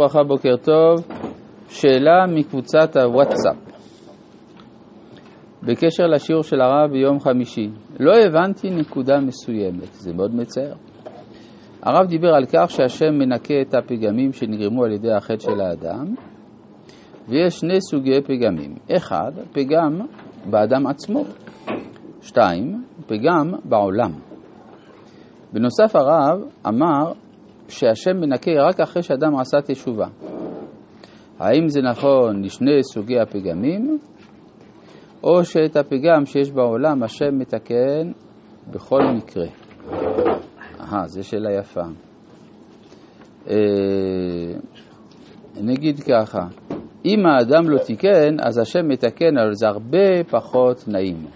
ברכה, בוקר טוב. שאלה מקבוצת הוואטסאפ בקשר לשיעור של הרב ביום חמישי. לא הבנתי נקודה מסוימת, זה מאוד מצער. הרב דיבר על כך שהשם מנקה את הפגמים שנגרמו על ידי החטא של האדם, ויש שני סוגי פגמים. אחד, פגם באדם עצמו. שתיים, פגם בעולם. בנוסף הרב אמר שהשם מנקה רק אחרי שאדם עשה תשובה. האם זה נכון לשני סוגי הפגמים, או שאת הפגם שיש בעולם השם מתקן בכל מקרה? אהה, זו שאלה יפה. אה, נגיד ככה, אם האדם לא תיקן, אז השם מתקן, אבל זה הרבה פחות נעים.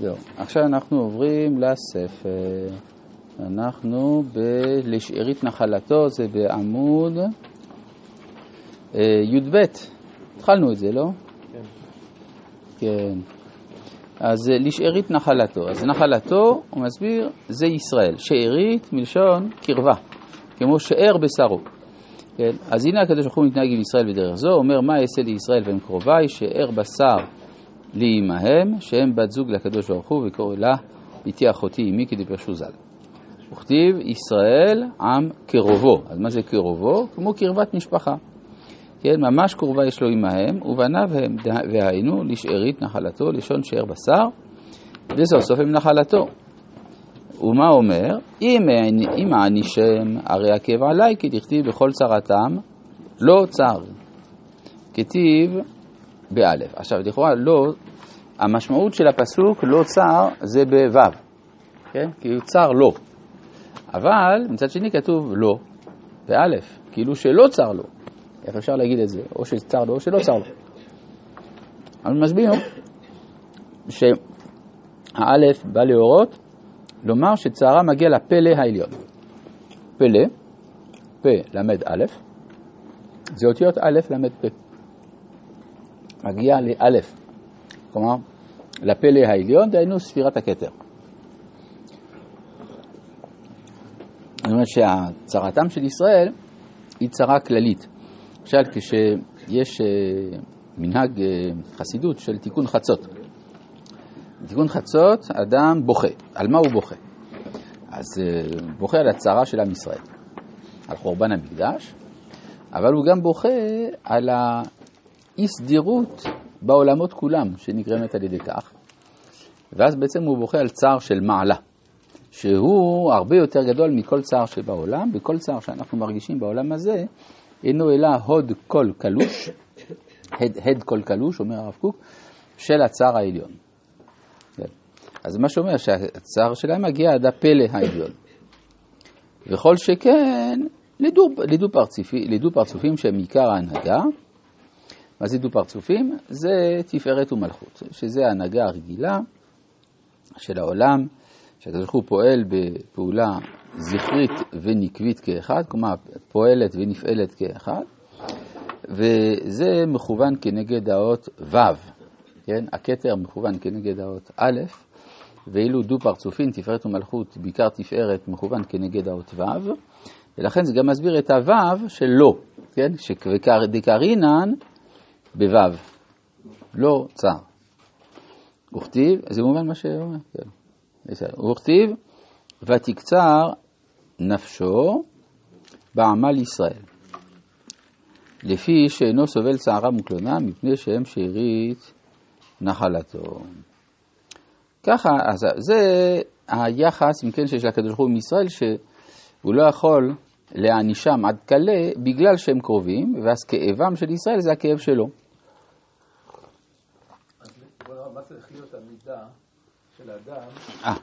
זהו. עכשיו אנחנו עוברים לספר. אנחנו בלשארית נחלתו, זה בעמוד אה, י"ב. התחלנו את זה, לא? כן. כן. אז לשארית נחלתו. אז נחלתו, הוא מסביר, זה ישראל. שארית מלשון קרבה, כמו שאר בשרו. כן? אז הנה הקדוש ברוך הוא מתנהג עם ישראל בדרך זו, אומר מה אעשה לישראל והם קרוביי, שאר בשר לי עמהם, שהם בת זוג לקדוש ברוך הוא, וקורא לה איתי אחותי עמי כדפרשו ז"ל. וכתיב ישראל עם קרובו. אז מה זה קרובו? כמו קרבת משפחה. כן, ממש קרובה יש לו עמהם, ובניו הם, והיינו לשארית נחלתו, לשון שאר בשר, וסוף סוף הם נחלתו. ומה אומר? אם, הענישם הרי עקב עליי, כי דכתיב בכל צרתם לא צר. כתיב באלף. עכשיו, לכאורה לא, המשמעות של הפסוק לא צר זה בו', כן? כי הוא צר לא. אבל מצד שני כתוב לא באלף, כאילו שלא צר לו. איך אפשר להגיד את זה? או שצר לו או שלא צר לו. אבל מסביר שהאלף בא להורות לומר שצערה מגיע לפלא העליון. פלא, פ למד א', זה אותיות א' למד פ'. מגיע לאלף, כלומר לפלא העליון, דהיינו ספירת הכתר. זאת אומרת שהצהרתם של ישראל היא צרה כללית. למשל, כשיש אה, מנהג אה, חסידות של תיקון חצות. בתיקון חצות אדם בוכה. על מה הוא בוכה? אז אה, בוכה על הצרה של עם ישראל, על חורבן המקדש, אבל הוא גם בוכה על האי סדירות בעולמות כולם שנגרמת על ידי כך. ואז בעצם הוא בוכה על צער של מעלה. שהוא הרבה יותר גדול מכל צער שבעולם, וכל צער שאנחנו מרגישים בעולם הזה אינו אלא הוד כל קלוש, הד, הד כל קלוש, אומר הרב קוק, של הצער העליון. כן. אז מה שאומר שהצער שלהם מגיע עד הפלא העליון. וכל שכן לדו, לדו, פרצופי, לדו פרצופים שהם עיקר ההנהגה. מה זה דו פרצופים? זה תפארת ומלכות, שזה ההנהגה הרגילה של העולם. שהקדוש ברוך הוא פועל בפעולה זכרית ונקבית כאחד, כלומר פועלת ונפעלת כאחד, וזה מכוון כנגד האות ו', כן? הכתר מכוון כנגד האות א', ואילו דו פרצופין, תפארת ומלכות, בעיקר תפארת, מכוון כנגד האות ו', ולכן זה גם מסביר את הו' של לא, כן? דקרינן בו', לא צר. וכתיב, זה מובן מה שאומר, כן. הוא כתיב, ותקצר נפשו בעמל ישראל, לפי שאינו סובל צערה מוקלונה, מפני שהם שארית נחלתו. ככה, אז זה היחס, אם כן, שיש לקדוש ברוך הוא עם ישראל, שהוא לא יכול להענישם עד כלה בגלל שהם קרובים, ואז כאבם של ישראל זה הכאב שלו. אז מה צריך המידה של האדם אה.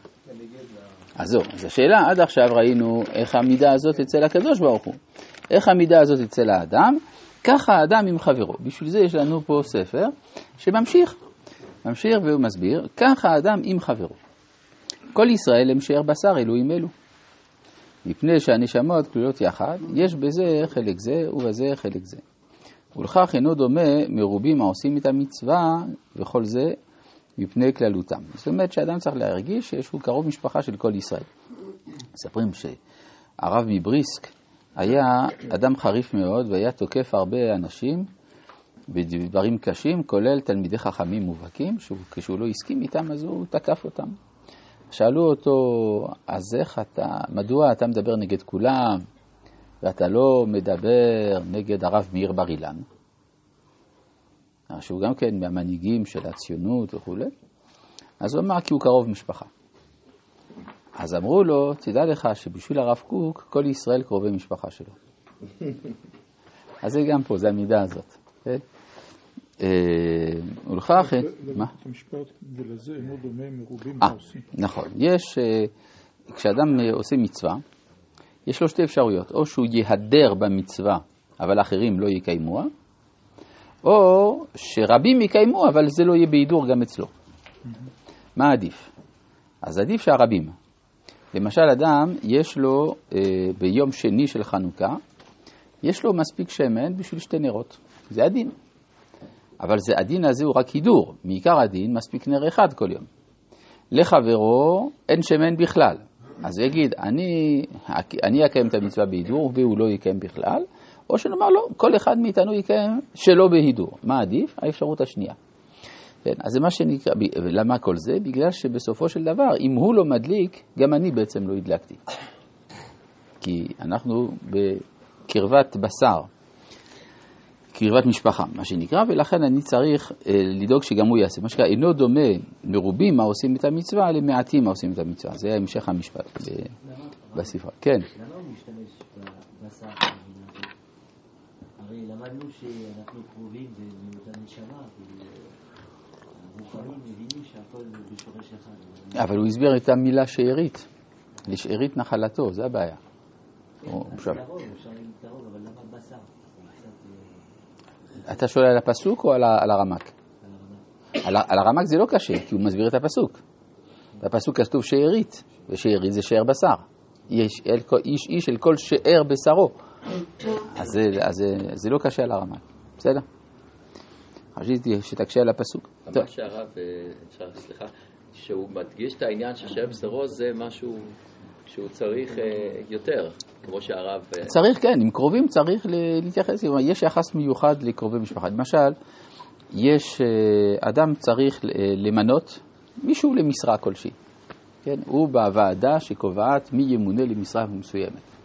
אז זהו, אז השאלה, עד עכשיו ראינו איך המידה הזאת אצל הקדוש ברוך הוא. איך המידה הזאת אצל האדם, ככה האדם עם חברו. בשביל זה יש לנו פה ספר שממשיך, ממשיך והוא מסביר, ככה האדם עם חברו. כל ישראל הם שאר בשר אלוהים אלו. מפני שהנשמות כלולות יחד, יש בזה חלק זה ובזה חלק זה. ולכך אינו דומה מרובים העושים את המצווה וכל זה מפני כללותם. זאת אומרת שאדם צריך להרגיש שהוא קרוב משפחה של כל ישראל. מספרים שהרב מבריסק היה אדם חריף מאוד והיה תוקף הרבה אנשים בדברים קשים, כולל תלמידי חכמים מובהקים, כשהוא לא הסכים איתם אז הוא תקף אותם. שאלו אותו, אז איך אתה, מדוע אתה מדבר נגד כולם ואתה לא מדבר נגד הרב מאיר בר אילן? שהוא גם כן מהמנהיגים של הציונות וכולי. אז הוא אמר כי הוא קרוב משפחה. אז אמרו לו, תדע לך שבשביל הרב קוק, כל ישראל קרובי משפחה שלו. אז זה גם פה, זה המידה הזאת. כן? ולכך... מה? המשפט, ולזה אינו דומה מרובים אה, העושים. נכון. יש, אה, כשאדם אה, עושה מצווה, יש לו שתי אפשרויות. או שהוא ייהדר במצווה, אבל אחרים לא יקיימוה, או שרבים יקיימו, אבל זה לא יהיה בהידור גם אצלו. מה עדיף? אז עדיף שהרבים. למשל, אדם, יש לו אה, ביום שני של חנוכה, יש לו מספיק שמן בשביל שתי נרות. זה הדין. אבל זה, הדין הזה הוא רק הידור. מעיקר הדין מספיק נר אחד כל יום. לחברו אין שמן בכלל. אז הוא יגיד, אני, אני אקיים את המצווה בהידור והוא לא יקיים בכלל, או שנאמר לו, כל אחד מאיתנו יקיים שלא בהידור. מה עדיף? האפשרות השנייה. כן, אז זה מה שנקרא, למה כל זה? בגלל שבסופו של דבר, אם הוא לא מדליק, גם אני בעצם לא הדלקתי. כי אנחנו בקרבת בשר, קרבת משפחה, מה שנקרא, ולכן אני צריך אה, לדאוג שגם הוא יעשה. מה שנקרא, אינו דומה מרובים מה עושים את המצווה למעטים מה עושים את המצווה. זה המשך המשפט בספרה. כן. למה הוא משתמש למדנו שאנחנו קרובים באותה נשמה, הרוחנים מבינים שהכל בשורש אחד. אבל הוא הסביר את המילה שארית. לשארית נחלתו, זה הבעיה. אתה שואל על הפסוק או על הרמק? על הרמק זה לא קשה, כי הוא מסביר את הפסוק. בפסוק כתוב שארית, ושארית זה שאר בשר. איש אל כל שאר בשרו. אז, זה, לא קשה על הרמק, בסדר? חשבתי שתקשה על הפסוק. מה שהרב, אה, סליחה, שהוא מדגיש את העניין ששאר בשרו זה משהו שהוא צריך אה, יותר, כמו שהרב... אה, צריך, כן, עם קרובים צריך להתייחס, יש יחס מיוחד לקרובי משפחה. למשל, יש אדם צריך למנות מישהו למשרה כלשהי. כן? הוא בוועדה שקובעת מי ימונה למשרה מסוימת.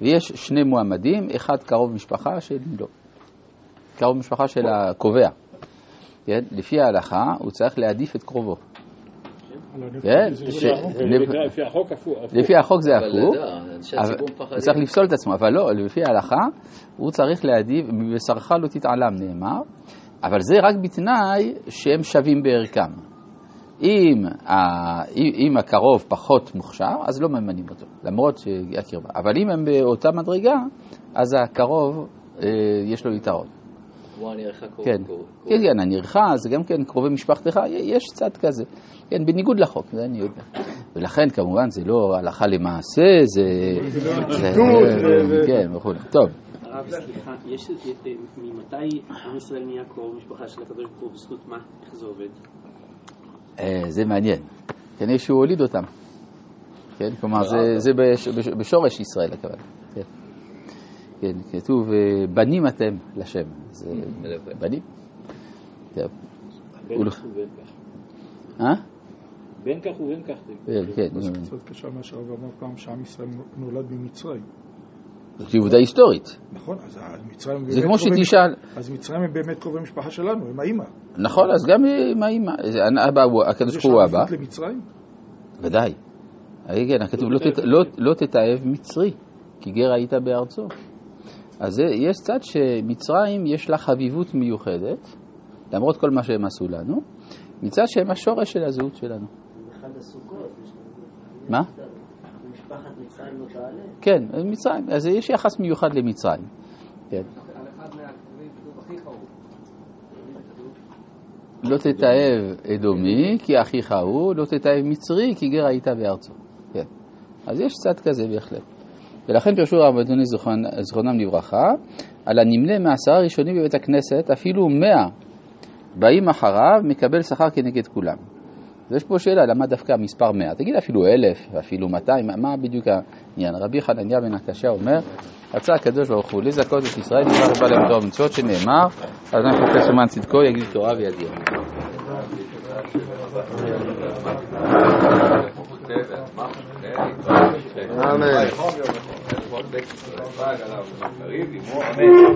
ויש שני מועמדים, אחד קרוב משפחה, שני לא. קרוב משפחה של הקובע. כן? לפי ההלכה הוא צריך להעדיף את קרובו. כן, לפי החוק זה הפוך, הוא צריך לפסול את עצמו, אבל לא, לפי ההלכה הוא צריך להעדיף, מבשרך לא תתעלם נאמר, אבל זה רק בתנאי שהם שווים בערכם. אם, אם הקרוב פחות מוכשר, אז לא ממנים אותו, למרות שהקרבה. אבל אם הם באותה מדרגה, אז הקרוב, אה, יש לו יתרון. כמו הנרחה קרוב. כן, כן, כן, הנרחה זה גם כן קרובי משפחתך, יש צד כזה. כן, בניגוד לחוק, זה אני יודע. ולכן כמובן זה לא הלכה למעשה, זה... כן, וכו'. טוב. הרב, סליחה, יש ממתי עם ישראל נהיה קרוב משפחה של הקדוש ברוך הוא בזכות מה? איך זה עובד? אה, זה מעניין. כנראה שהוא הוליד אותם. כן, כלומר, זה בשורש ישראל הכוונה. כן. כן, כתוב, אה, בנים אתם לשם. זה בנים. בין כך ובין כך. אה? בין כך ובין כך. כן. זה קצת קשה מה שהרב אמר פעם שעם ישראל נולד במצרים. זאת עובדה היסטורית. נכון, אז מצרים... זה כמו שתשאל... אז מצרים הם באמת קרובי משפחה שלנו, הם האימא. נכון, אז גם עם האימא. הקדוש ברוך הוא הבא. זה למצרים? ודאי. כן, כתוב לא, לא תתעב מצרי, כי גר היית בארצו. אז יש צד שמצרים יש לה חביבות מיוחדת, למרות כל מה שהם עשו לנו, מצד שהם השורש של הזהות שלנו. אחד הסוכות. מה? משפחת מצרים לא תעלה? כן, מצרים, אז יש יחס מיוחד למצרים. כן. לא תתעב אדומי כי אחיך הוא, לא תתעב מצרי כי גר היית בארצו. כן. אז יש צד כזה בהחלט. ולכן פרשו רבותינו זכרונם לברכה, על הנמנה מעשרה ראשונים בבית הכנסת, אפילו מאה באים אחריו, מקבל שכר כנגד כולם. אז יש פה שאלה, למה דווקא המספר 100? תגיד אפילו 1,000, אפילו 200, מה- בדיוק העניין? רבי חנניה בן עקשיא אומר, רצה הקדוש ברוך הוא לזכות את ישראל, דבר ובא להם תורה ומצוות, שנאמר, אז אני חופש למען צדקו, יגיד תורה. אמן. אמן.